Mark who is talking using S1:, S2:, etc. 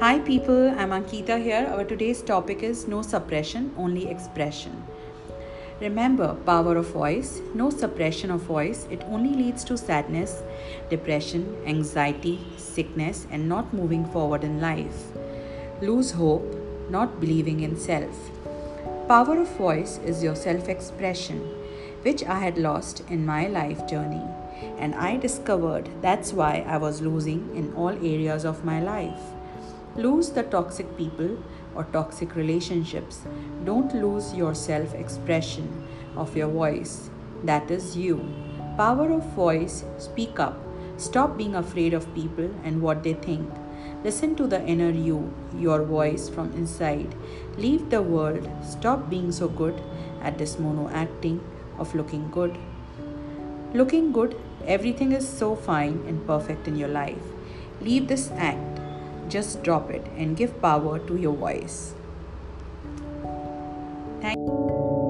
S1: Hi, people, I'm Ankita here. Our today's topic is no suppression, only expression. Remember, power of voice, no suppression of voice, it only leads to sadness, depression, anxiety, sickness, and not moving forward in life. Lose hope, not believing in self. Power of voice is your self expression, which I had lost in my life journey, and I discovered that's why I was losing in all areas of my life. Lose the toxic people or toxic relationships. Don't lose your self expression of your voice. That is you. Power of voice, speak up. Stop being afraid of people and what they think. Listen to the inner you, your voice from inside. Leave the world. Stop being so good at this mono acting of looking good. Looking good, everything is so fine and perfect in your life. Leave this act just drop it and give power to your voice. Thank you.